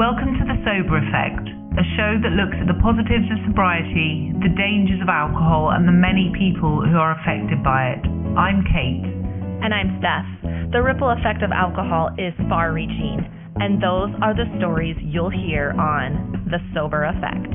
Welcome to The Sober Effect, a show that looks at the positives of sobriety, the dangers of alcohol, and the many people who are affected by it. I'm Kate. And I'm Steph. The ripple effect of alcohol is far reaching, and those are the stories you'll hear on The Sober Effect.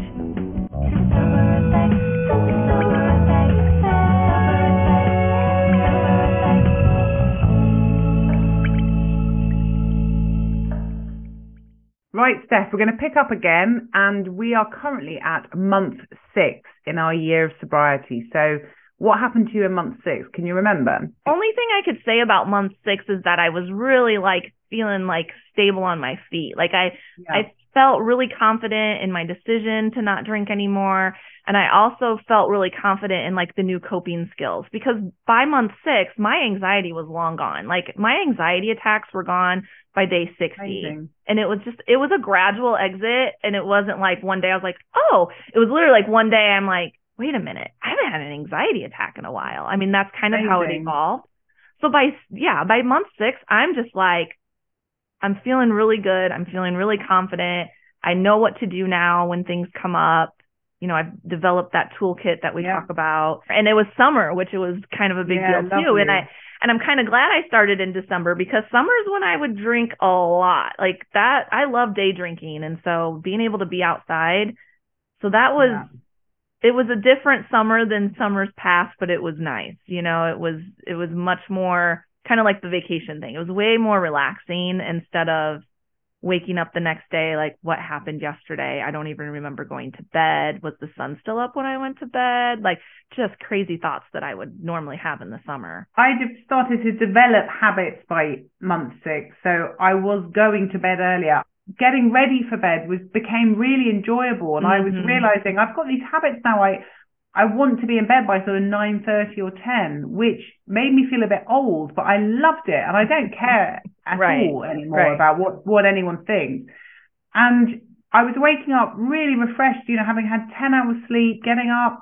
Right, Steph, we're going to pick up again, and we are currently at month six in our year of sobriety. So, what happened to you in month six? Can you remember? Only thing I could say about month six is that I was really like feeling like stable on my feet. Like I, yeah. I felt really confident in my decision to not drink anymore. And I also felt really confident in like the new coping skills because by month six, my anxiety was long gone. Like my anxiety attacks were gone by day 60. Amazing. And it was just, it was a gradual exit. And it wasn't like one day I was like, oh, it was literally like one day I'm like, wait a minute, I haven't had an anxiety attack in a while. I mean, that's kind of Amazing. how it evolved. So by, yeah, by month six, I'm just like, I'm feeling really good. I'm feeling really confident. I know what to do now when things come up. You know, I've developed that toolkit that we yeah. talk about. And it was summer, which it was kind of a big yeah, deal too. And I and I'm kind of glad I started in December because summer is when I would drink a lot. Like that, I love day drinking. And so being able to be outside. So that was, yeah. it was a different summer than summers past, but it was nice. You know, it was, it was much more kind of like the vacation thing. It was way more relaxing instead of waking up the next day like what happened yesterday? I don't even remember going to bed. Was the sun still up when i went to bed? Like just crazy thoughts that i would normally have in the summer. I started to develop habits by month six so i was going to bed earlier. Getting ready for bed was became really enjoyable and mm-hmm. i was mm-hmm. realizing i've got these habits now. I I want to be in bed by sort of 9.30 or 10, which made me feel a bit old, but I loved it. And I don't care at right. all anymore right. about what, what anyone thinks. And I was waking up really refreshed, you know, having had 10 hours sleep, getting up.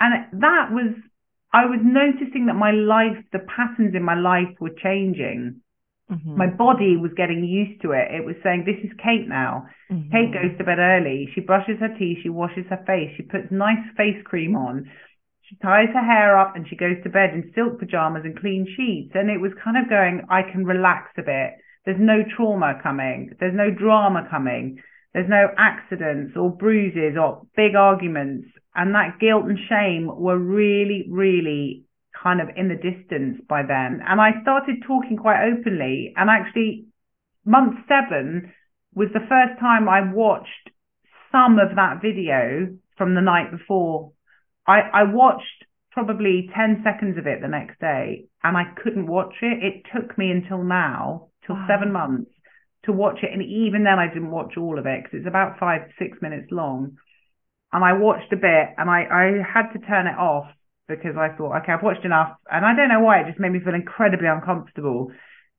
And that was, I was noticing that my life, the patterns in my life were changing. Mm-hmm. My body was getting used to it. It was saying, This is Kate now. Mm-hmm. Kate goes to bed early. She brushes her teeth. She washes her face. She puts nice face cream on. She ties her hair up and she goes to bed in silk pajamas and clean sheets. And it was kind of going, I can relax a bit. There's no trauma coming. There's no drama coming. There's no accidents or bruises or big arguments. And that guilt and shame were really, really kind of in the distance by then. And I started talking quite openly. And actually, month seven was the first time I watched some of that video from the night before. I, I watched probably 10 seconds of it the next day and I couldn't watch it. It took me until now, till wow. seven months to watch it. And even then I didn't watch all of it because it's about five, six minutes long. And I watched a bit and I, I had to turn it off because I thought, okay, I've watched enough, and I don't know why it just made me feel incredibly uncomfortable.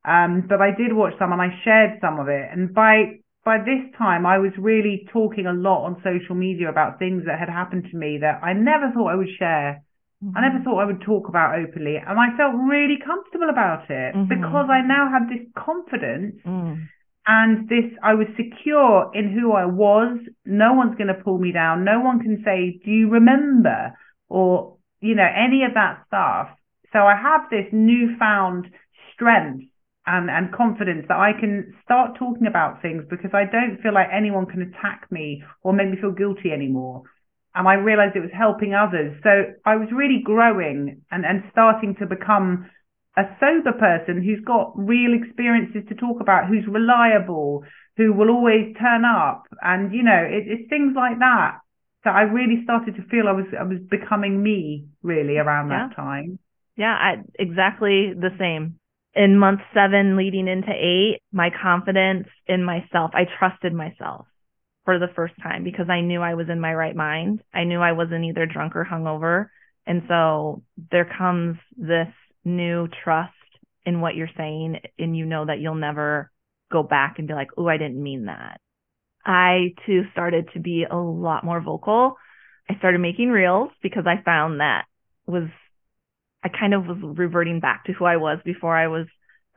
Um, but I did watch some, and I shared some of it, and by by this time, I was really talking a lot on social media about things that had happened to me that I never thought I would share. Mm-hmm. I never thought I would talk about openly, and I felt really comfortable about it mm-hmm. because I now had this confidence. Mm. And this, I was secure in who I was. No one's going to pull me down. No one can say, do you remember? Or you know, any of that stuff. So I have this newfound strength and, and confidence that I can start talking about things because I don't feel like anyone can attack me or make me feel guilty anymore. And I realized it was helping others. So I was really growing and, and starting to become a sober person who's got real experiences to talk about, who's reliable, who will always turn up. And, you know, it, it's things like that so I really started to feel I was I was becoming me really around that time. Yeah, I, exactly the same. In month seven, leading into eight, my confidence in myself, I trusted myself for the first time because I knew I was in my right mind. I knew I wasn't either drunk or hungover. And so there comes this new trust in what you're saying, and you know that you'll never go back and be like, oh, I didn't mean that. I too started to be a lot more vocal. I started making reels because I found that was, I kind of was reverting back to who I was before I was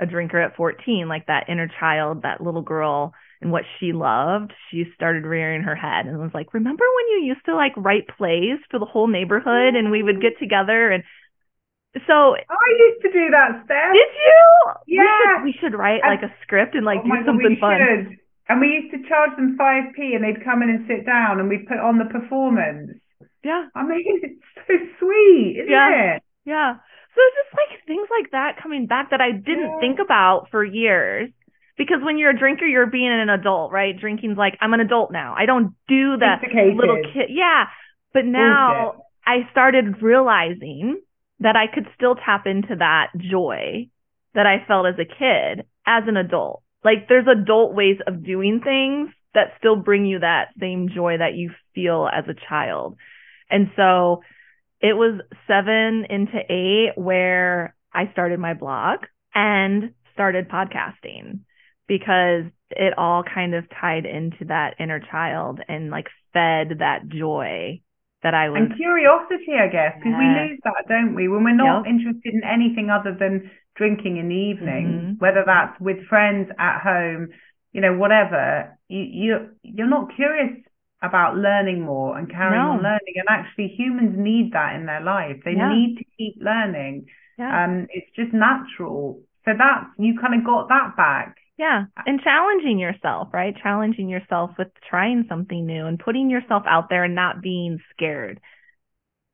a drinker at 14, like that inner child, that little girl and what she loved, she started rearing her head and was like, "Remember when you used to like write plays for the whole neighborhood and we would get together and so oh, I used to do that, Steph. Did you? Yeah. We should, we should write like a script and like oh do something God, fun. Should. And we used to charge them five p, and they'd come in and sit down, and we'd put on the performance. Yeah. I mean, it's so sweet, isn't yeah. it? Yeah. So it's just like things like that coming back that I didn't Yeah. think about for years. Because when you're a drinker, you're being an adult, right? Drinking's like, I'm an adult now. I don't do that little kid. Yeah. But now Bullshit. I started realizing that I could still tap into that joy that I felt as a kid as an adult. Like there's adult ways of doing things that still bring you that same joy that you feel as a child. And so it was seven into eight where I started my blog and started podcasting because it all kind of tied into that inner child and like fed that joy that I was And curiosity, I guess, because Yeah. we lose that, don't we? When we're not Yep. interested in anything other than drinking in the evening, Mhm. whether that's with friends at home, you know, whatever, you you you're not curious about learning more and carrying No. on learning. And actually, humans need that in their life. They Yeah. need to keep learning. yeah. Um, it's just natural. So that's you kind of got that back. Yeah. And challenging yourself, right? Challenging yourself with trying something new and putting yourself out there and not being scared.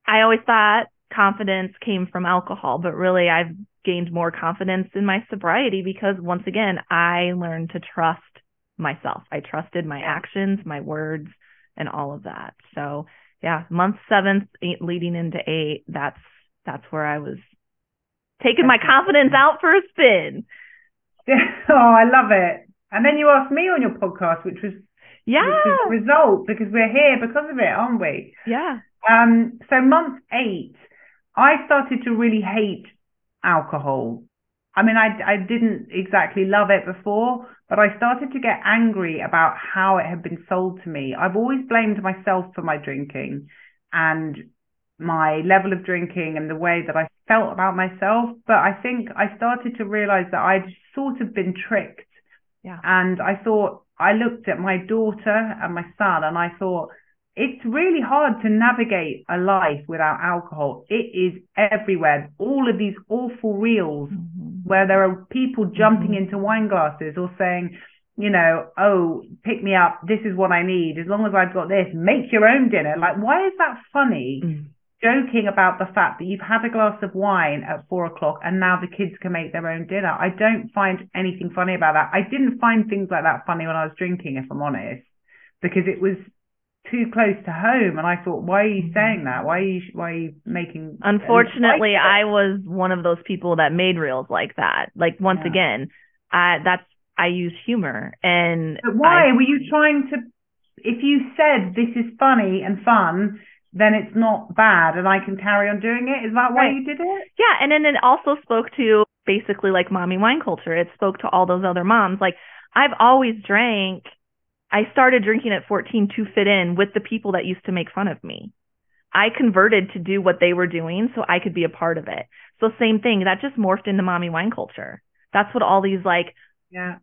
I always thought confidence came from alcohol, but really I've gained more confidence in my sobriety because once again, I learned to trust myself. I trusted my actions, my words, and all of that. So yeah, month seventh, eight, leading into eight, that's, that's where I was taking my confidence out for a spin. oh, I love it. And then you asked me on your podcast, which was Yeah. which was result because we're here because of it, aren't we? Yeah. Um, so month eight, I started to really hate alcohol. I mean, I, I didn't exactly love it before, but I started to get angry about how it had been sold to me. I've always blamed myself for my drinking and my level of drinking and the way that I felt about myself. But I think I started to realize that I'd sort of been tricked. Yeah. And I thought, I looked at my daughter and my son and I thought, it's really hard to navigate a life without alcohol. It is everywhere. All of these awful reels where there are people jumping Mhm. into wine glasses or saying, you know, oh, pick me up. This is what I need. As long as I've got this, make your own dinner. Like, why is that funny? Mm. Joking about the fact that you've had a glass of wine at four o'clock and now the kids can make their own dinner. I don't find anything funny about that. I didn't find things like that funny when I was drinking, if I'm honest, because it was too close to home. And I thought, why are you mm-hmm. saying that? Why are you, why are you making? Uh, Unfortunately, I was one of those people that made reels like that. Like once Yeah. again, I that's I use humor and But why I- were you trying to? If you said this is funny and fun, then it's not bad, and I can carry on doing it. Is that why Right. you did it? yeah, and then it also spoke to basically like mommy wine culture. It spoke to all those other moms. Like I've always drank. I started drinking at 14 to fit in with the people that used to make fun of me. I converted to do what they were doing so I could be a part of it. So same thing, that just morphed into mommy wine culture. That's what all these like Yeah.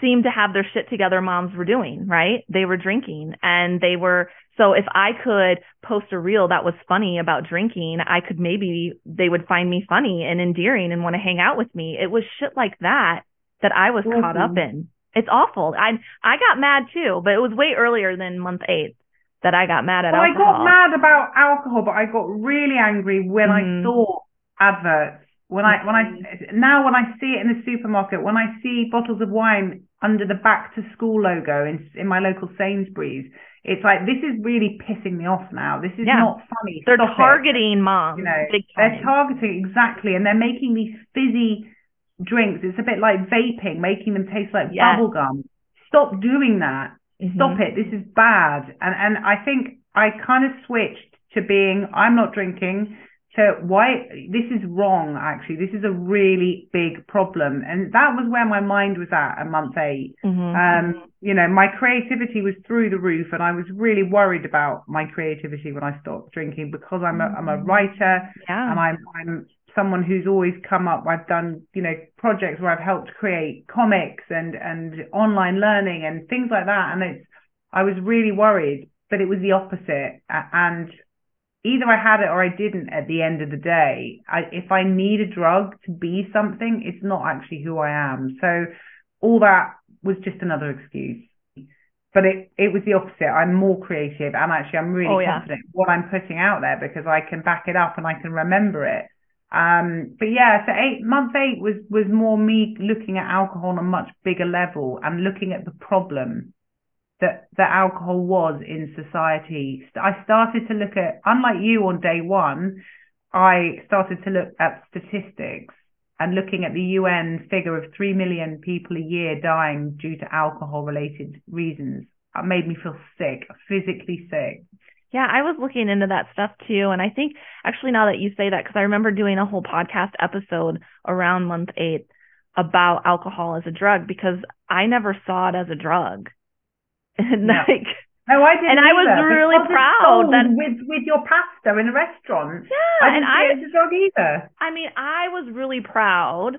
seemed to have their shit together moms were doing, right? They were drinking and they were so if I could post a reel that was funny about drinking, I could maybe they would find me funny and endearing and want to hang out with me. It was shit like that that I was caught up Mhm. in. It's awful. I I got mad too, but it was way earlier than month 8 that I got mad at Well, I got mad about alcohol, but I got really angry when Mhm. I saw adverts. When I when I now when I see it in the supermarket, when I see bottles of wine under the back to school logo in in my local Sainsbury's, it's like this is really pissing me off now. This is Yeah. not funny. They're Stop it. targeting moms you know, they're targeting exactly, and they're making these fizzy drinks. It's a bit like vaping, making them taste like Yes. bubble gum. Stop doing that. Stop Mhm. it. This is bad. And and I think I kind of switched to being I'm not drinking. So why this is wrong actually. This is a really big problem. And that was where my mind was at at month 8. Mhm. Um, you know, my creativity was through the roof, and I was really worried about my creativity when I stopped drinking because I'm a, I'm a writer yeah. and I'm I'm someone who's always come up. I've done, you know, projects where I've helped create comics and and online learning and things like that. And it's I was really worried, but it was the opposite. And either I had it or I didn't at the end of the day. I, if I need a drug to be something, it's not actually who I am. So all that was just another excuse. But it, it was the opposite. I'm more creative and actually I'm really oh, yeah. confident what I'm putting out there because I can back it up and I can remember it. Um, but yeah, so eight month eight was was more me looking at alcohol on a much bigger level and looking at the problem that that alcohol was in society. I started to look at, unlike you on day one, I started to look at statistics and looking at the UN figure of 3 million people a year dying due to alcohol related reasons. It made me feel sick, physically sick. Yeah, I was looking into that stuff too. And I think actually now that you say that, because I remember doing a whole podcast episode around month eight about alcohol as a drug because I never saw it as a drug. And no. like no, I didn't. And I was either, really proud that with with your pasta in a restaurant. Yeah, I didn't and I see it as a drug either. I mean, I was really proud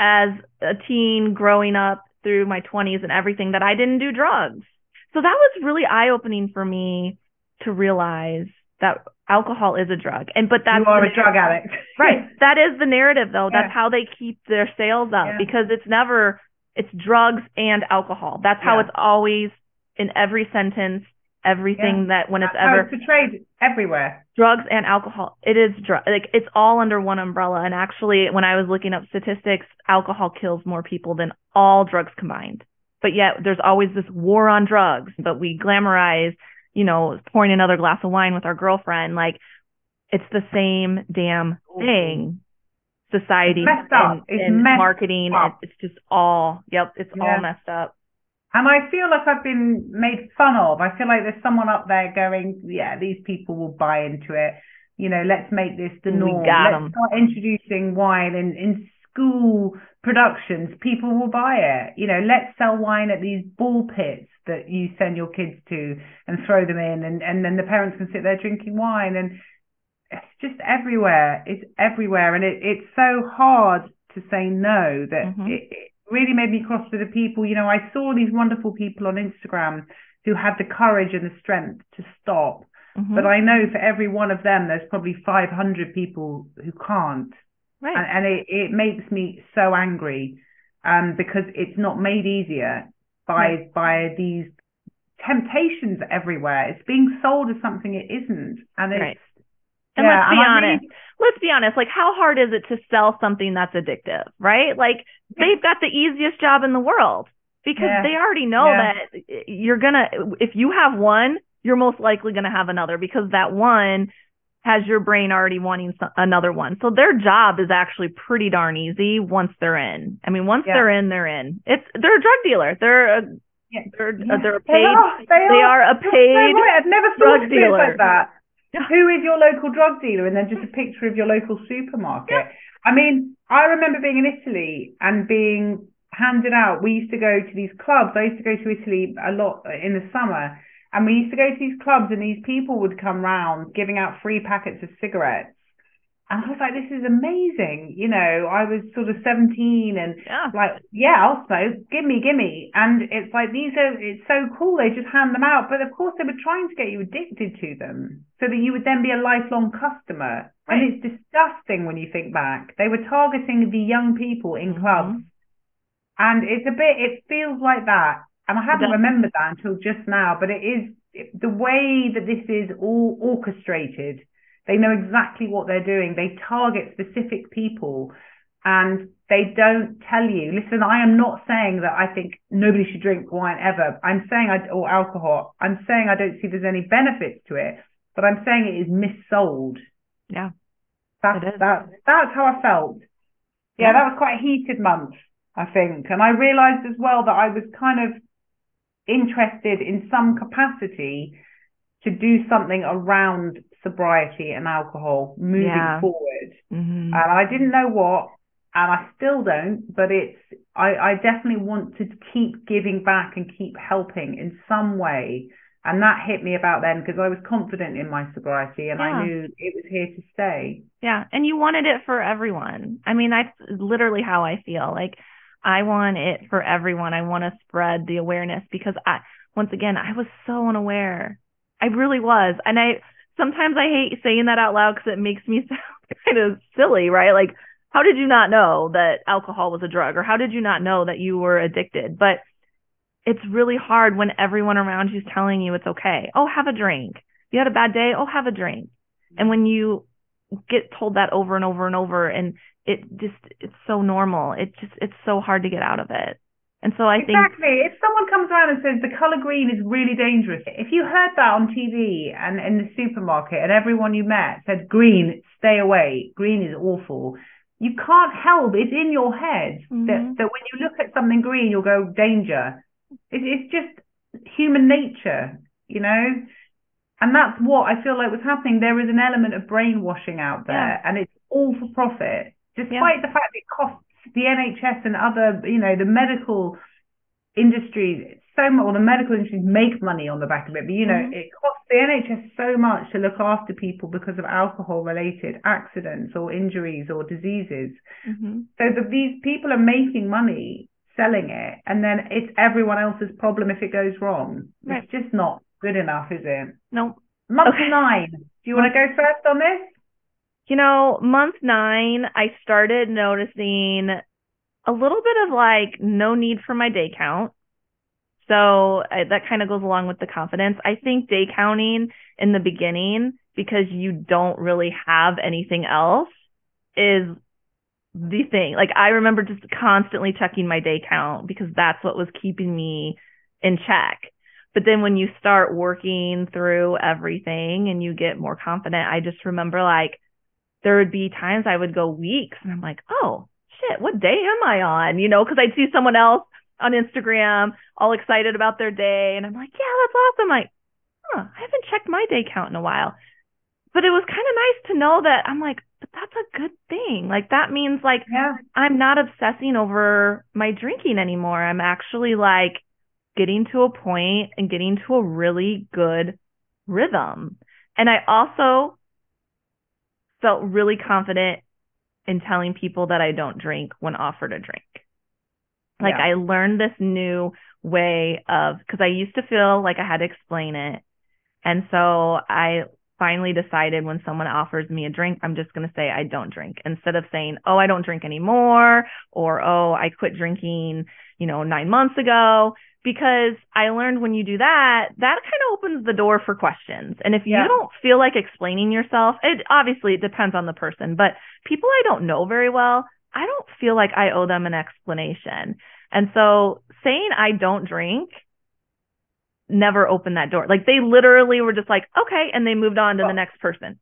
as a teen growing up through my 20s and everything that I didn't do drugs. So that was really eye opening for me to realize that alcohol is a drug. And but that's you are a drug addict. right. That is the narrative though. Yeah. That's how they keep their sales up Yeah. because it's never it's drugs and alcohol. That's how Yeah. it's always in every sentence, everything that when it's That's ever it's portrayed everywhere. drugs and alcohol. It is drug like it's all under one umbrella. And actually, when I was looking up statistics, alcohol kills more people than all drugs combined. But yet, there's always this war on drugs. But we glamorize, you know, pouring another glass of wine with our girlfriend. Like it's the same damn thing. Society It's messed up. and, It's and messed marketing. up. It's just all. Yep, it's Yeah. all messed up. And I feel like I've been made fun of. I feel like there's someone up there going, yeah, these people will buy into it. You know, let's make this the norm. We got let's 'em. start introducing wine in, in school productions. People will buy it. You know, let's sell wine at these ball pits that you send your kids to and throw them in and, and then the parents can sit there drinking wine and it's just everywhere. It's everywhere and it, it's so hard to say no that Mhm. it, it really made me cross with the people. You know, I saw these wonderful people on Instagram who had the courage and the strength to stop. Mhm. But I know for every one of them, there's probably 500 people who can't. right. And, and it, it makes me so angry um, because it's not made easier by by these temptations everywhere. It's being sold as something it isn't. And it's, Right. And yeah, let's be I honest. let's be honest. Like, how hard is it to sell something that's addictive, right? Like, they've got the easiest job in the world because Yeah. they already know Yeah. that you're gonna. If you have one, you're most likely gonna have another because that one has your brain already wanting another one. So their job is actually pretty darn easy once they're in. I mean, once Yeah. they're in, they're in. It's they're a drug dealer. They're a Yeah. they're Yeah. Uh, they're a They paid. are, they they are. a paid right. I've never drug thought of it like that. Who is your local drug dealer? And then just a picture of your local supermarket. I mean, I remember being in Italy and being handed out. We used to go to these clubs. I used to go to Italy a lot in the summer. And we used to go to these clubs and these people would come round giving out free packets of cigarettes. And I was like, this is amazing. You know, I was sort of 17 and Yeah. like, yeah, I'll smoke. Gimme, gimme. And it's like, these are, it's so cool. They just hand them out. But of course, they were trying to get you addicted to them so that you would then be a lifelong customer. Right. And it's disgusting when you think back. They were targeting the young people in Mhm. clubs. And it's a bit, it feels like that. And I hadn't remembered that until just now, but it is it- the way that this is all orchestrated. They know exactly what they're doing. They target specific people and they don't tell you, listen, I am not saying that I think nobody should drink wine ever. I'm saying I, or alcohol. I'm saying I don't see there's any benefits to it, but I'm saying it is missold. Yeah. That's, that, that's how I felt. Yeah, Yeah. that was quite a heated month, I think. And I realized as well that I was kind of interested in some capacity to do something around sobriety and alcohol moving Yeah. forward. Mhm. And I didn't know what, and I still don't, but it's, I, I definitely want to keep giving back and keep helping in some way. And that hit me about then because I was confident in my sobriety and yeah. I knew it was here to stay. Yeah. And you wanted it for everyone. I mean, that's literally how I feel. Like, I want it for everyone. I want to spread the awareness because I, once again, I was so unaware. I really was. And I, sometimes I hate saying that out loud because it makes me sound kind of silly, right? Like, how did you not know that alcohol was a drug or how did you not know that you were addicted? But it's really hard when everyone around you is telling you it's okay. Oh, have a drink. You had a bad day. Oh, have a drink. And when you get told that over and over and over and it just it's so normal. It just it's so hard to get out of it. And so I exactly. think exactly. If someone comes around and says the color green is really dangerous, if you heard that on TV and in the supermarket and everyone you met said green, stay away, green is awful, you can't help. It's in your head mm-hmm. that that when you look at something green, you'll go danger. It, it's just human nature, you know? And that's what I feel like was happening. There is an element of brainwashing out there, yeah. and it's all for profit, despite yeah. the fact it costs the NHS and other, you know, the medical industry so much, or the medical industry make money on the back of it, but you know, mm-hmm. it costs the NHS so much to look after people because of alcohol related accidents or injuries or diseases. Mm-hmm. So that these people are making money selling it, and then it's everyone else's problem if it goes wrong. Right. It's just not good enough, is it? No. Month okay. nine. Do you want to go first on this? You know, month nine, I started noticing a little bit of like no need for my day count. So I, that kind of goes along with the confidence. I think day counting in the beginning, because you don't really have anything else, is the thing. Like I remember just constantly checking my day count because that's what was keeping me in check. But then when you start working through everything and you get more confident, I just remember like there would be times I would go weeks and I'm like, oh shit, what day am I on? You know, because I'd see someone else on Instagram all excited about their day and I'm like, yeah, that's awesome. I'm like, huh, I haven't checked my day count in a while. But it was kind of nice to know that I'm like, but that's a good thing. Like that means like yeah. I'm not obsessing over my drinking anymore. I'm actually like getting to a point and getting to a really good rhythm. And I also felt really confident in telling people that I don't drink when offered a drink. Like yeah. I learned this new way of because I used to feel like I had to explain it. And so I finally decided when someone offers me a drink, I'm just going to say I don't drink instead of saying, "Oh, I don't drink anymore" or "Oh, I quit drinking, you know, 9 months ago." Because I learned when you do that, that kind of opens the door for questions. And if yeah. you don't feel like explaining yourself, it obviously it depends on the person, but people I don't know very well, I don't feel like I owe them an explanation. And so saying I don't drink never opened that door. Like they literally were just like, okay, and they moved on to well, the next person.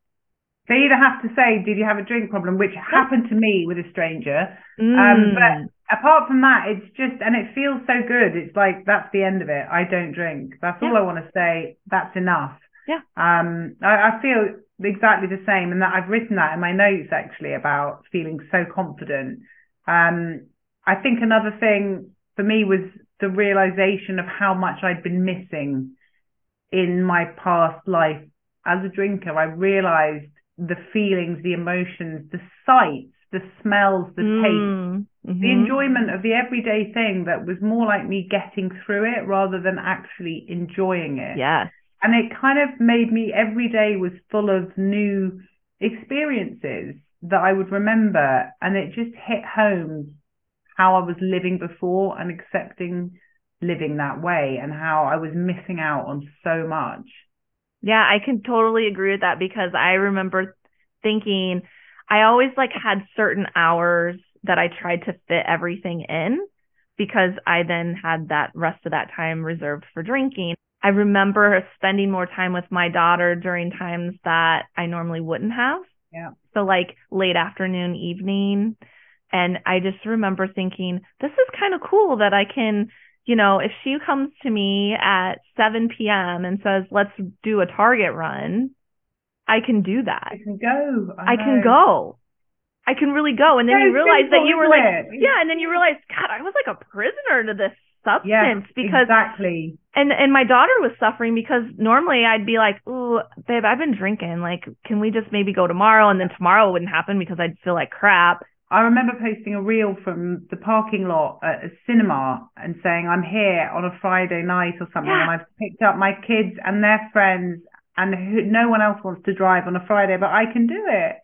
They either have to say, did you have a drink problem, which happened to me with a stranger. Mm. Um, but apart from that, it's just, and it feels so good. It's like, that's the end of it. I don't drink. That's all I want to say. That's enough. Yeah. Um, I, I feel exactly the same. And that I've written that in my notes actually about feeling so confident. Um, I think another thing for me was the realization of how much I'd been missing in my past life as a drinker. I realized the feelings, the emotions, the sights, the smells, the mm, taste, mm-hmm. the enjoyment of the everyday thing that was more like me getting through it rather than actually enjoying it. Yeah. And it kind of made me every day was full of new experiences that I would remember and it just hit home how I was living before and accepting living that way and how I was missing out on so much. Yeah, I can totally agree with that because I remember thinking I always like had certain hours that I tried to fit everything in because I then had that rest of that time reserved for drinking. I remember spending more time with my daughter during times that I normally wouldn't have. Yeah. So like late afternoon, evening, and I just remember thinking, this is kind of cool that I can, you know, if she comes to me at 7 p.m. and says, let's do a target run, I can do that. I can go. I, I can go. I can really go. And then you realize simple, that you were like, it? yeah. And then you realize, God, I was like a prisoner to this substance yes, because exactly and and my daughter was suffering because normally I'd be like, "Ooh, babe, I've been drinking. Like, can we just maybe go tomorrow?" And then tomorrow wouldn't happen because I'd feel like crap. I remember posting a reel from the parking lot at a cinema and saying I'm here on a Friday night or something, Yeah. and I've picked up my kids and their friends, and who, no one else wants to drive on a Friday, but I can do it.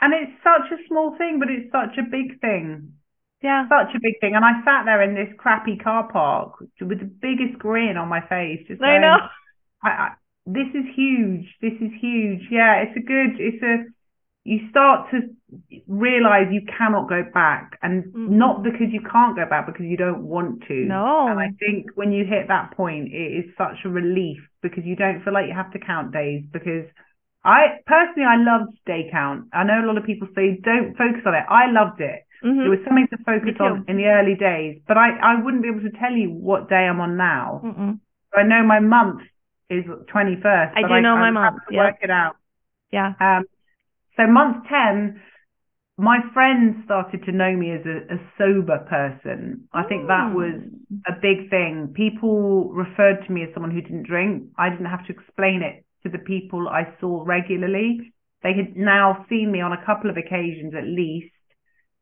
And it's such a small thing, but it's such a big thing. Yeah. Such a big thing. And I sat there in this crappy car park with the biggest grin on my face, just I going, know. I, I, this is huge. This is huge. Yeah, it's a good. It's a. You start to realize you cannot go back, and Mm-mm. not because you can't go back, because you don't want to. No. And I think when you hit that point, it is such a relief because you don't feel like you have to count days. Because I personally, I loved day count. I know a lot of people say don't focus on it. I loved it. Mhm. It was something to focus on in the early days, but I, I wouldn't be able to tell you what day I'm on now. Mm-mm. I know my month is 21st. I do know my month, work it out. Yeah. Um, so month 10, my friends started to know me as a, a sober person. I think that Mm. was a big thing. People referred to me as someone who didn't drink. I didn't have to explain it to the people I saw regularly. They had now seen me on a couple of occasions at least.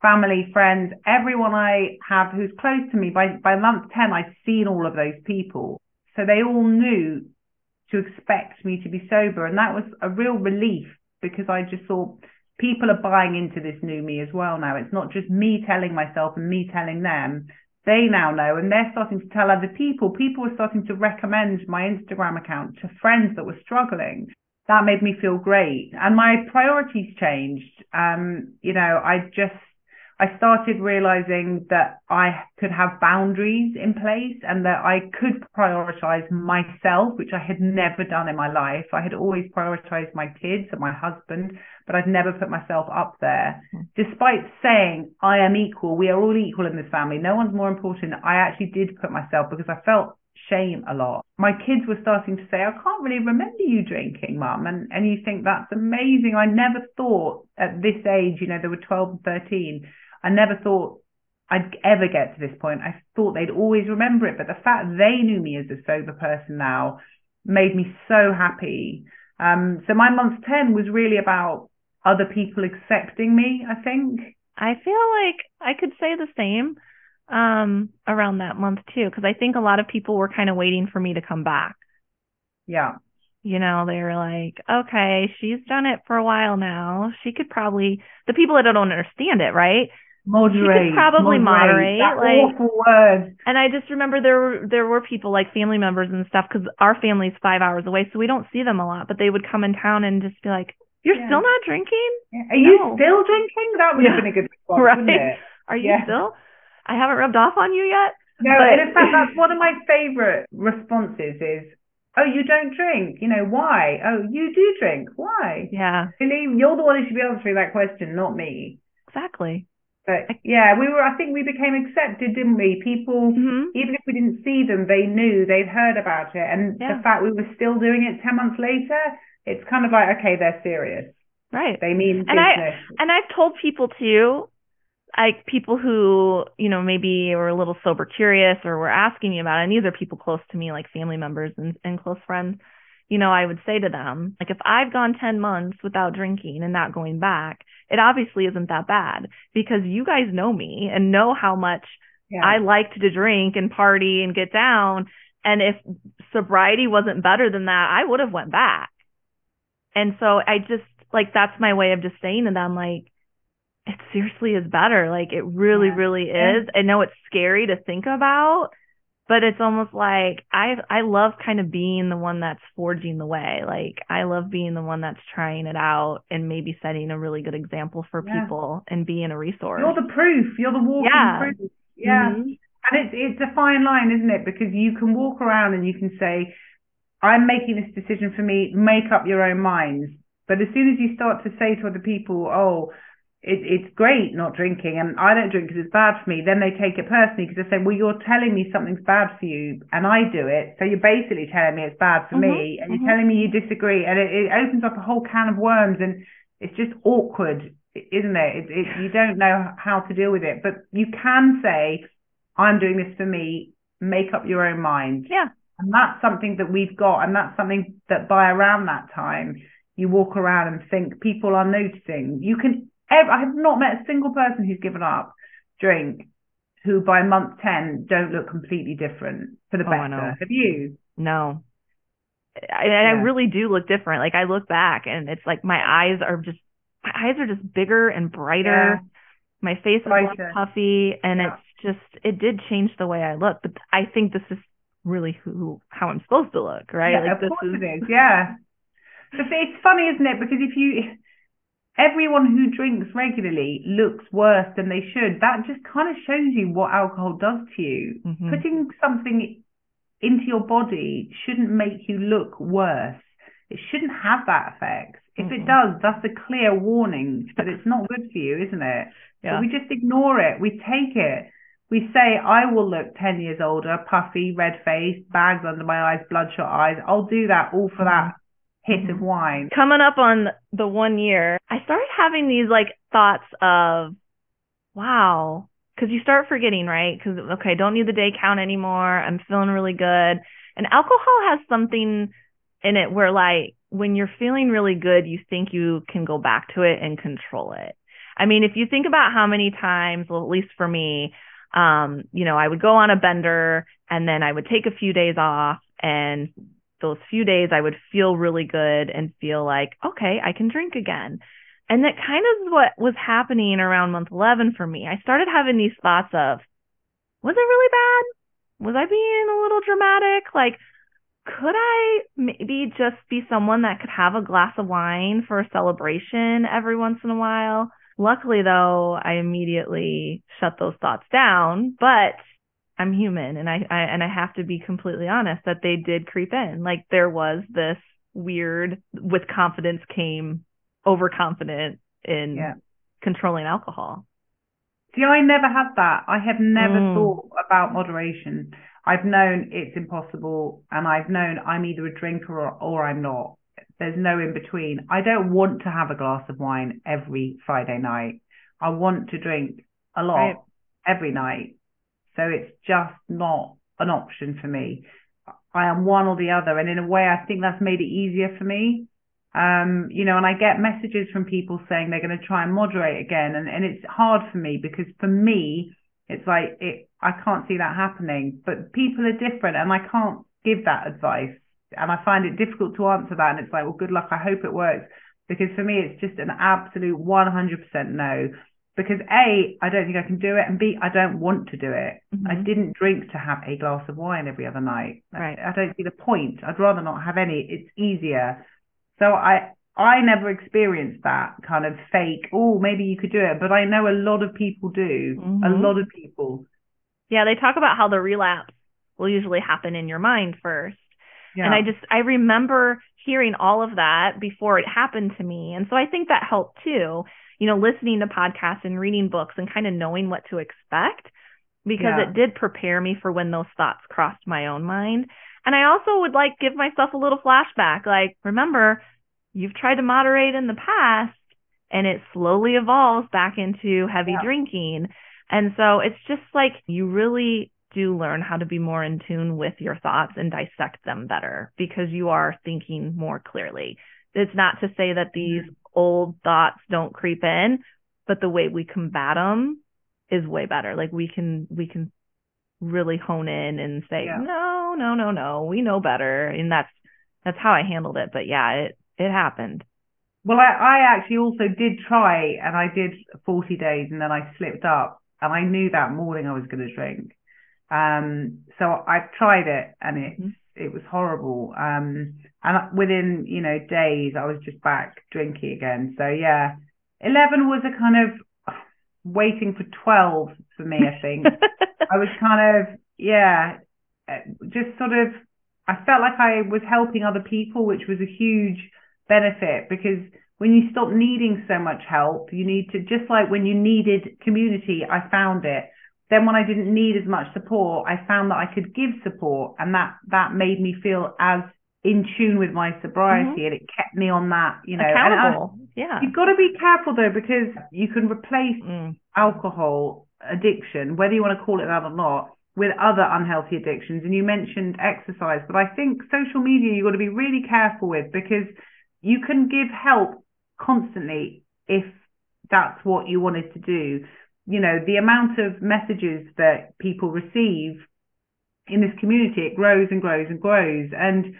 Family, friends, everyone I have who's close to me. By by month ten, I'd seen all of those people, so they all knew to expect me to be sober, and that was a real relief because I just thought people are buying into this new me as well now. It's not just me telling myself and me telling them. They now know and they're starting to tell other people. People were starting to recommend my Instagram account to friends that were struggling. That made me feel great. And my priorities changed. Um, you know, I just I started realizing that I could have boundaries in place and that I could prioritize myself, which I had never done in my life. I had always prioritized my kids and my husband, but I'd never put myself up there. Hmm. Despite saying I am equal, we are all equal in this family. No one's more important. I actually did put myself because I felt shame a lot. My kids were starting to say, I can't really remember you drinking, mum. And, and you think that's amazing. I never thought at this age, you know, they were 12 and 13. I never thought I'd ever get to this point. I thought they'd always remember it, but the fact they knew me as a sober person now made me so happy. Um, so my month 10 was really about other people accepting me, I think. I feel like I could say the same um around that month too because I think a lot of people were kind of waiting for me to come back. Yeah. You know, they were like, "Okay, she's done it for a while now. She could probably the people that don't understand it, right? Moderate. probably moderate, That like- awful word. And I just remember there were there were people like family members and stuff because our family's five hours away, so we don't see them a lot. But they would come in town and just be like, "You're Yeah. still not drinking? Are you still drinking? That would have been a good response, Right. wouldn't it? Are you Yeah. still? I haven't rubbed off on you yet." No, But- and in fact, that's one of my favourite responses is, oh, you don't drink. You know, why? Oh, you do drink. Why? Yeah, Really? You're the one who should be answering that question, not me. exactly. But yeah, we were, I think we became accepted, didn't we? People, hmm even if we didn't see them, they knew, they'd heard about it. And Yeah. the fact we were still doing it 10 months later, it's kind of like, okay, they're serious. Right. They mean And I- And I've told people too, like people who, you know, maybe were a little sober curious or were asking me about it, and these are people close to me, like family members and, and close friends, you know, I would say to them, like, if I've gone 10 months without drinking and not going back, it obviously isn't that bad because you guys know me and know how much yeah. I liked to drink and party and get down. And if sobriety wasn't better than that, I would have went back. And so I just like that's my way of just saying to them like it seriously is better. Like it really, Yeah. really is. I know it's scary to think about, but it's almost like I I love kind of being the one that's forging the way. Like I love being the one that's trying it out and maybe setting a really good example for Yeah. people and being a resource. You're the proof. You're the walking Yeah. proof. Yeah. Mhm. And it's it's a fine line, isn't it? Because you can walk around and you can say, I'm making this decision for me, make up your own minds. But as soon as you start to say to other people, oh, it, it's great not drinking and I don't drink because it's bad for me, then they take it personally because they say, well, you're telling me something's bad for you and I do it. So you're basically telling me it's bad for me Mhm, and you're mhm. telling me you disagree. And it, it opens up a whole can of worms and it's just awkward, isn't it? it, it you don't know how to deal with it. But you can say, I'm doing this for me. make up your own mind. Yeah. And that's something that we've got, and that's something that by around that time, you walk around and think people are noticing. You can, I have not met a single person who's given up drink who by month 10 don't look completely different for the Oh, better. Have you? No. I, I really do look different. Like I look back and it's like my eyes are just my eyes are just bigger and brighter. Yeah. My face is less puffy and Yeah. it's just it did change the way I look. But I think this is really who how I'm supposed to look, right? Yeah, like of this course is it is. Yeah. It's funny, isn't it? Because if you, everyone who drinks regularly looks worse than they should. That just kind of shows you what alcohol does to you. Mhm. Putting something into your body shouldn't make you look worse. It shouldn't have that effect. If Mhm. it does, that's a clear warning that it's not good for you, isn't it? Yeah. But we just ignore it. We take it. We say, I will look 10 years older, puffy, red faced, bags under my eyes, bloodshot eyes. I'll do that all for that hit of wine. coming up on the one year, I started having these like thoughts of, wow, because you start forgetting, right? Because okay, don't need the day count anymore. I'm feeling really good, and alcohol has something in it where like when you're feeling really good, you think you can go back to it and control it. I mean, if you think about how many times, well, at least for me, um, you know, I would go on a bender and then I would take a few days off and those few days I would feel really good and feel like, okay, I can drink again. And that kind of is what was happening around month 11 for me. I started having these thoughts of, was it really bad? Was I being a little dramatic? Like, could I maybe just be someone that could have a glass of wine for a celebration every once in a while? Luckily, though, I immediately shut those thoughts down, but I'm human and I, I and I have to be completely honest that they did creep in. Like there was this weird with confidence came overconfident in Yeah. controlling alcohol. See, I never had that. I have never Mm. thought about moderation. I've known it's impossible, and I've known I'm either a drinker or, or I'm not. There's no in between. I don't want to have a glass of wine every Friday night. I want to drink a lot Right. every night. So it's just not an option for me. I am one or the other, and in a way, I think that's made it easier for me. Um, you know, and I get messages from people saying they're going to try and moderate again, and, and it's hard for me because for me, it's like it. I can't see that happening. But people are different, and I can't give that advice, and I find it difficult to answer that. And it's like, well, good luck. I hope it works because for me, it's just an absolute 100% no. Because A, I don't think I can do it, and B, I don't want to do it. I Mhm. didn't drink to have a glass of wine every other night. Right. I don't see the point. I'd rather not have any. It's easier. So I I never experienced that kind of fake. Oh, maybe you could do it, but I know a lot of people do. A Mhm. lot of people. Yeah, they talk about how the relapse will usually happen in your mind first. Yeah. And I just I remember hearing all of that before it happened to me. And so I think that helped too. You know, listening to podcasts and reading books and kind of knowing what to expect because Yeah. it did prepare me for when those thoughts crossed my own mind. And I also would like give myself a little flashback like remember you've tried to moderate in the past and it slowly evolves back into heavy Yeah. drinking. And so it's just like you really do learn how to be more in tune with your thoughts and dissect them better because you are thinking more clearly. It's not to say that these mm-hmm. Old thoughts don't creep in, but the way we combat them is way better. Like we can we can really hone in and say, Yeah. "No, no, no, no. We know better." And that's that's how I handled it. But yeah, it it happened. Well, I, I actually also did try, and I did 40 days, and then I slipped up, and I knew that morning I was going to drink. Um, so I tried it, and it Mhm. it was horrible. Um, and within you know days, I was just back drinking again. So yeah, 11 was a kind of waiting for 12 for me. I think I was kind of yeah, uh, just sort of. I felt like I was helping other people, which was a huge benefit because when you stop needing so much help, you need to just like when you needed community, I found it. Then when I didn't need as much support, I found that I could give support and that that made me feel as in tune with my sobriety and it kept me on that, you know. and I- Accountable. yeah. you've got to be careful though because you can replace Mm. alcohol addiction, whether you want to call it that or not, with other unhealthy addictions. And you mentioned exercise, but I think social media you've got to be really careful with because you can give help constantly if that's what you wanted to do. You know, the amount of messages that people receive in this community, it grows and grows and grows. And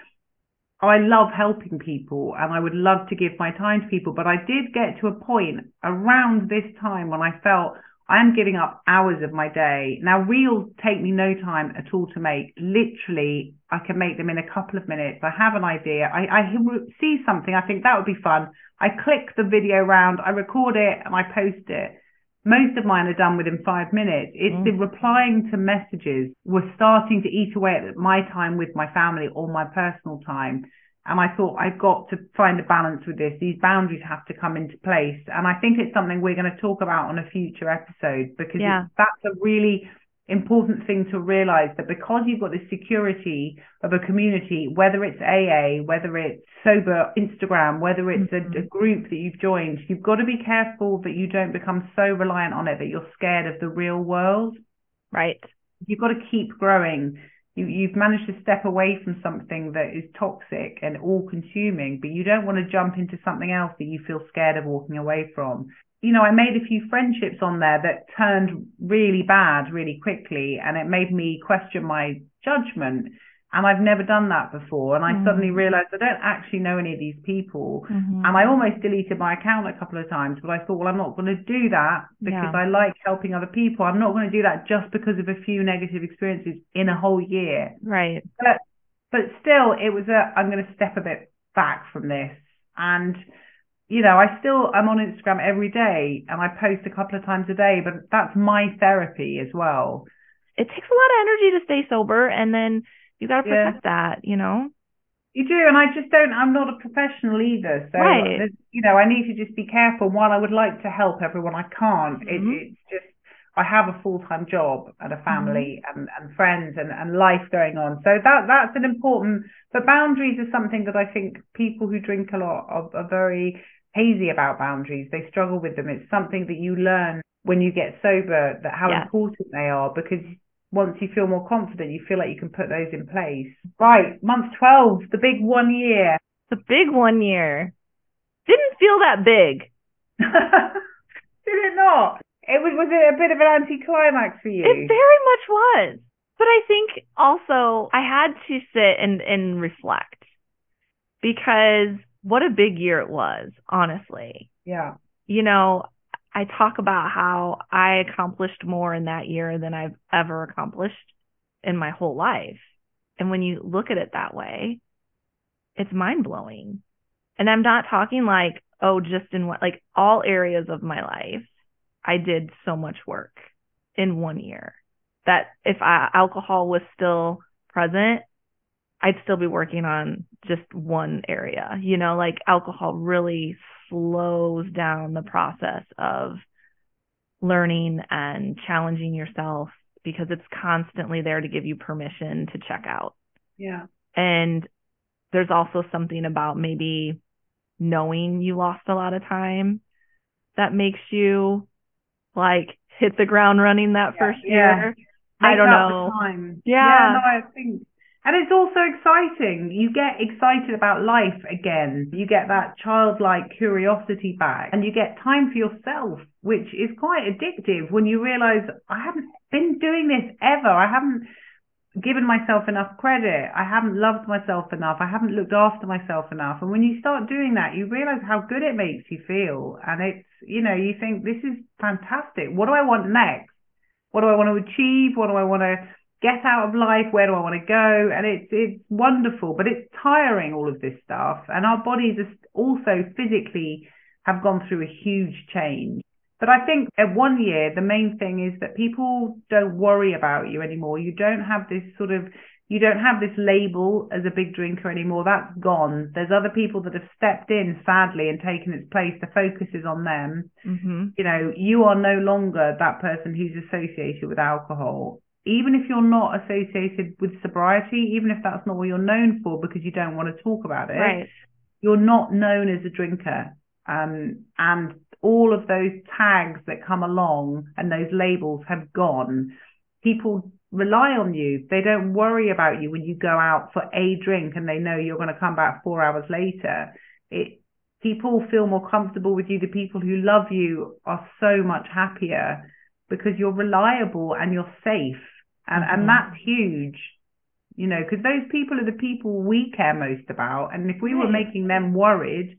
Oh, I love helping people and I would love to give my time to people, but I did get to a point around this time when I felt I am giving up hours of my day. Now, reels take me no time at all to make. Literally, I can make them in a couple of minutes. I have an idea. I, I see something. I think that would be fun. I click the video round, I record it, and I post it. Most of mine are done within five minutes. It's mm. the replying to messages was starting to eat away at my time with my family or my personal time. And I thought I've got to find a balance with this. These boundaries have to come into place. And I think it's something we're going to talk about on a future episode because yeah. that's a really important thing to realize that because you've got the security of a community, whether it's AA, whether it's sober Instagram, whether it's mm-hmm. a, a, group that you've joined, you've got to be careful that you don't become so reliant on it that you're scared of the real world. Right. You've got to keep growing you, you've managed to step away from something that is toxic and all consuming, but you don't want to jump into something else that you feel scared of walking away from. You know, I made a few friendships on there that turned really bad really quickly, and it made me question my judgment and I've never done that before. And I mm-hmm. suddenly realized I don't actually know any of these people. Mm-hmm. And I almost deleted my account a couple of times, but I thought, well, I'm not going to do that because yeah. I like helping other people. I'm not going to do that just because of a few negative experiences in a whole year. Right. But, but still, it was a, I'm going to step a bit back from this. And, you know, I still, I'm on Instagram every day and I post a couple of times a day, but that's my therapy as well. It takes a lot of energy to stay sober and then you got to protect yeah. that, you know? You do, and I just don't. I'm not a professional either, so right. you know, I need to just be careful. While I would like to help everyone, I can't. Mm-hmm. It, it's just I have a full time job and a family mm-hmm. and, and friends and, and life going on. So that that's an important. But boundaries are something that I think people who drink a lot are, are very hazy about boundaries. They struggle with them. It's something that you learn when you get sober that how yeah. important they are because once you feel more confident, you feel like you can put those in place. Right, month 12, the big one year. The big one year. Didn't feel that big. Did it not? It was, was it a bit of an anticlimax for you? It very much was. But I think also I had to sit and, and reflect because what a big year it was, honestly. Yeah. You know, I talk about how I accomplished more in that year than I've ever accomplished in my whole life. And when you look at it that way, it's mind blowing. And I'm not talking like, oh, just in what, like all areas of my life, I did so much work in one year that if I, alcohol was still present, I'd still be working on just one area. You know, like alcohol really slows down the process of learning and challenging yourself because it's constantly there to give you permission to check out. Yeah. And there's also something about maybe knowing you lost a lot of time that makes you like hit the ground running that yeah, first year. Yeah. I don't know. Yeah. yeah, no, I think and it's also exciting. You get excited about life again. You get that childlike curiosity back and you get time for yourself, which is quite addictive when you realize I haven't been doing this ever. I haven't given myself enough credit. I haven't loved myself enough. I haven't looked after myself enough. And when you start doing that, you realize how good it makes you feel. And it's, you know, you think this is fantastic. What do I want next? What do I want to achieve? What do I want to get out of life where do i want to go? And it's it's wonderful but it's tiring all of this stuff. And our bodies are also physically have gone through a huge change. But i think at one year the main thing is that people don't worry about you anymore. You don't have this sort of you don't have this label as a big drinker anymore. That's gone. There's other people that have stepped in sadly and taken its place. The focus is on them. Mm-hmm. you know you are no longer that person who's associated with alcohol even if you're not associated with sobriety, even if that's not what you're known for because you don't want to talk about it, right. you're not known as a drinker. Um, and all of those tags that come along and those labels have gone. People rely on you. They don't worry about you when you go out for a drink and they know you're going to come back four hours later. It people feel more comfortable with you. The people who love you are so much happier because you're reliable and you're safe. And, mm-hmm. and that's huge, you know, because those people are the people we care most about. And if we were making them worried,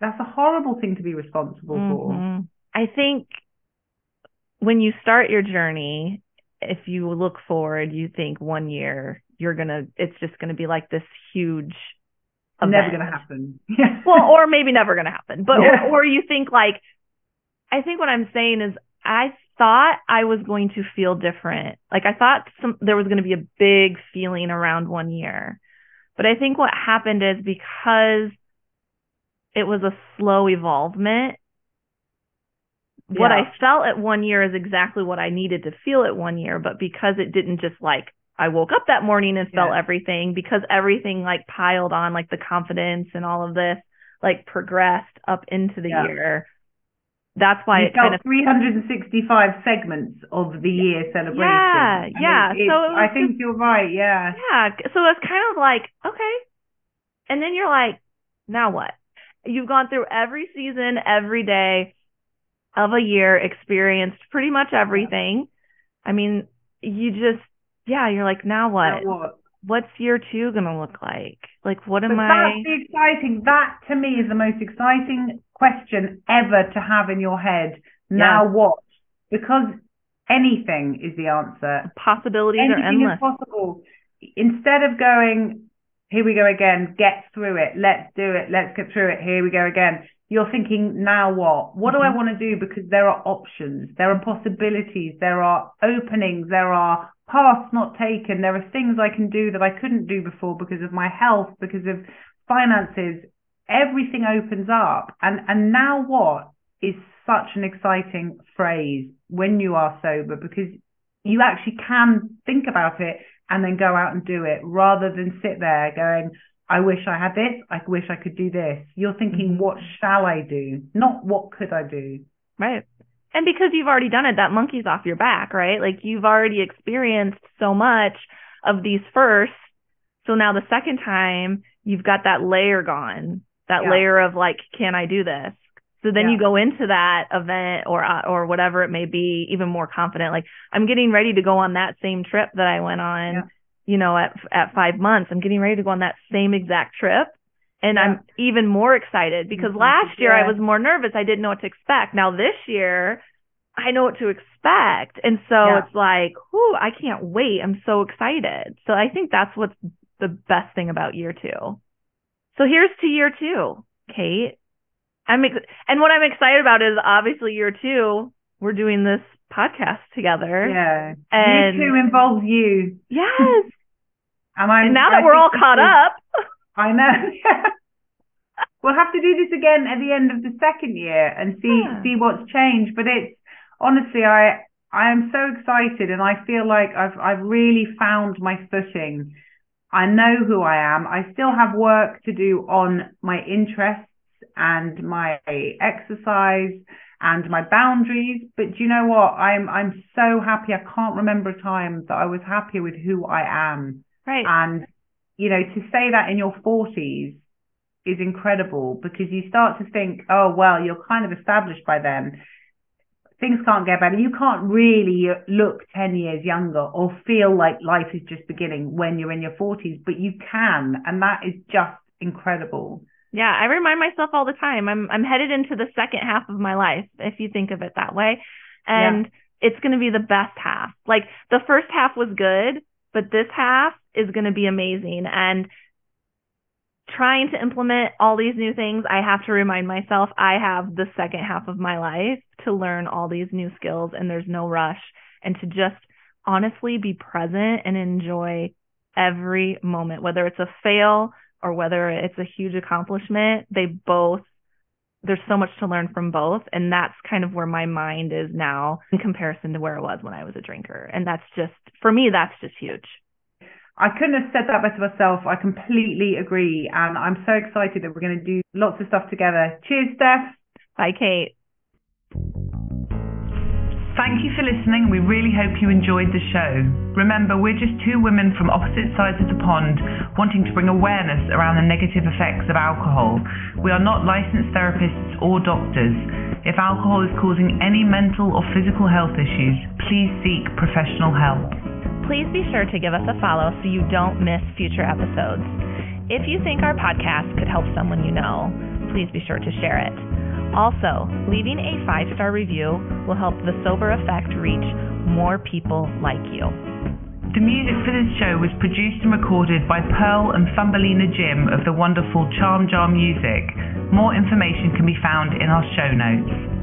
that's a horrible thing to be responsible mm-hmm. for. I think when you start your journey, if you look forward, you think one year you're gonna, it's just gonna be like this huge Event. Never gonna happen. well, or maybe never gonna happen. But yeah. or, or you think like I think what I'm saying is I thought I was going to feel different. Like I thought some there was going to be a big feeling around one year. But I think what happened is because it was a slow evolvement, yeah. what I felt at one year is exactly what I needed to feel at one year, but because it didn't just like I woke up that morning and felt yeah. everything because everything like piled on, like the confidence and all of this, like progressed up into the yeah. year. That's why you it kind of 365 segments of the year celebration. Yeah, yeah. So I think just, you're right. Yeah. Yeah. So it's kind of like okay, and then you're like, now what? You've gone through every season, every day of a year, experienced pretty much everything. I mean, you just yeah, you're like, now what? Now what? What's year two gonna look like? Like, what am but I? That's the exciting. That to me is the most exciting question ever to have in your head. Now what? Because anything is the answer. Possibilities anything are endless. Is possible. Instead of going, here we go again, get through it, let's do it, let's get through it, here we go again. You're thinking, now what? What mm-hmm. do I mm-hmm. want to do? Because there are options, there are possibilities, there are openings, there are paths not taken. There are things I can do that I couldn't do before because of my health, because of finances. Everything opens up. And, and now what is such an exciting phrase when you are sober because you actually can think about it and then go out and do it rather than sit there going, I wish I had this. I wish I could do this. You're thinking, mm-hmm. what shall I do? Not what could I do? Right. And because you've already done it, that monkey's off your back, right? Like you've already experienced so much of these firsts. So now the second time you've got that layer gone, that yeah. layer of like, can I do this? So then yeah. you go into that event or uh, or whatever it may be even more confident. Like I'm getting ready to go on that same trip that I went on, yeah. You know, at at 5 months. I'm getting ready to go on that same exact trip and yeah. I'm even more excited because mm-hmm. last year yeah. I was more nervous. I didn't know what to expect. Now this year, I know what to expect. And so yeah. it's like, whoo, I can't wait. I'm so excited. So I think that's what's the best thing about year two. So here's to year two, Kate. I'm ex- and what I'm excited about is obviously year two, we're doing this podcast together. Yeah. And year two involves you. Yes. And, I'm, and now that we're all caught up. I know. we'll have to do this again at the end of the second year and see yeah. see what's changed. But it's honestly, I I am so excited, and I feel like I've I've really found my footing. I know who I am. I still have work to do on my interests and my exercise and my boundaries. But you know what? I'm I'm so happy. I can't remember a time that I was happier with who I am. Right. And you know, to say that in your 40s is incredible because you start to think, oh, well, you're kind of established by then. Things can't get better. You can't really look 10 years younger or feel like life is just beginning when you're in your 40s, but you can. And that is just incredible. Yeah, I remind myself all the time. I'm I'm headed into the second half of my life, if you think of it that way. And yeah. it's going to be the best half. Like the first half was good, but this half is going to be amazing. And trying to implement all these new things, I have to remind myself I have the second half of my life to learn all these new skills and there's no rush and to just honestly be present and enjoy every moment, whether it's a fail or whether it's a huge accomplishment. They both there's so much to learn from both and that's kind of where my mind is now in comparison to where it was when I was a drinker and that's just for me that's just huge. I couldn't have said that better myself. I completely agree and I'm so excited that we're going to do lots of stuff together. Cheers Steph. Bye Kate. Thank you for listening. We really hope you enjoyed the show. Remember, we're just two women from opposite sides of the pond wanting to bring awareness around the negative effects of alcohol. We are not licensed therapists or doctors. If alcohol is causing any mental or physical health issues, please seek professional help. Please be sure to give us a follow so you don't miss future episodes. If you think our podcast could help someone you know, please be sure to share it. Also, leaving a five star review will help the Sober Effect reach more people like you. The music for this show was produced and recorded by Pearl and Thumbelina Jim of the wonderful Charm Jar Music. More information can be found in our show notes.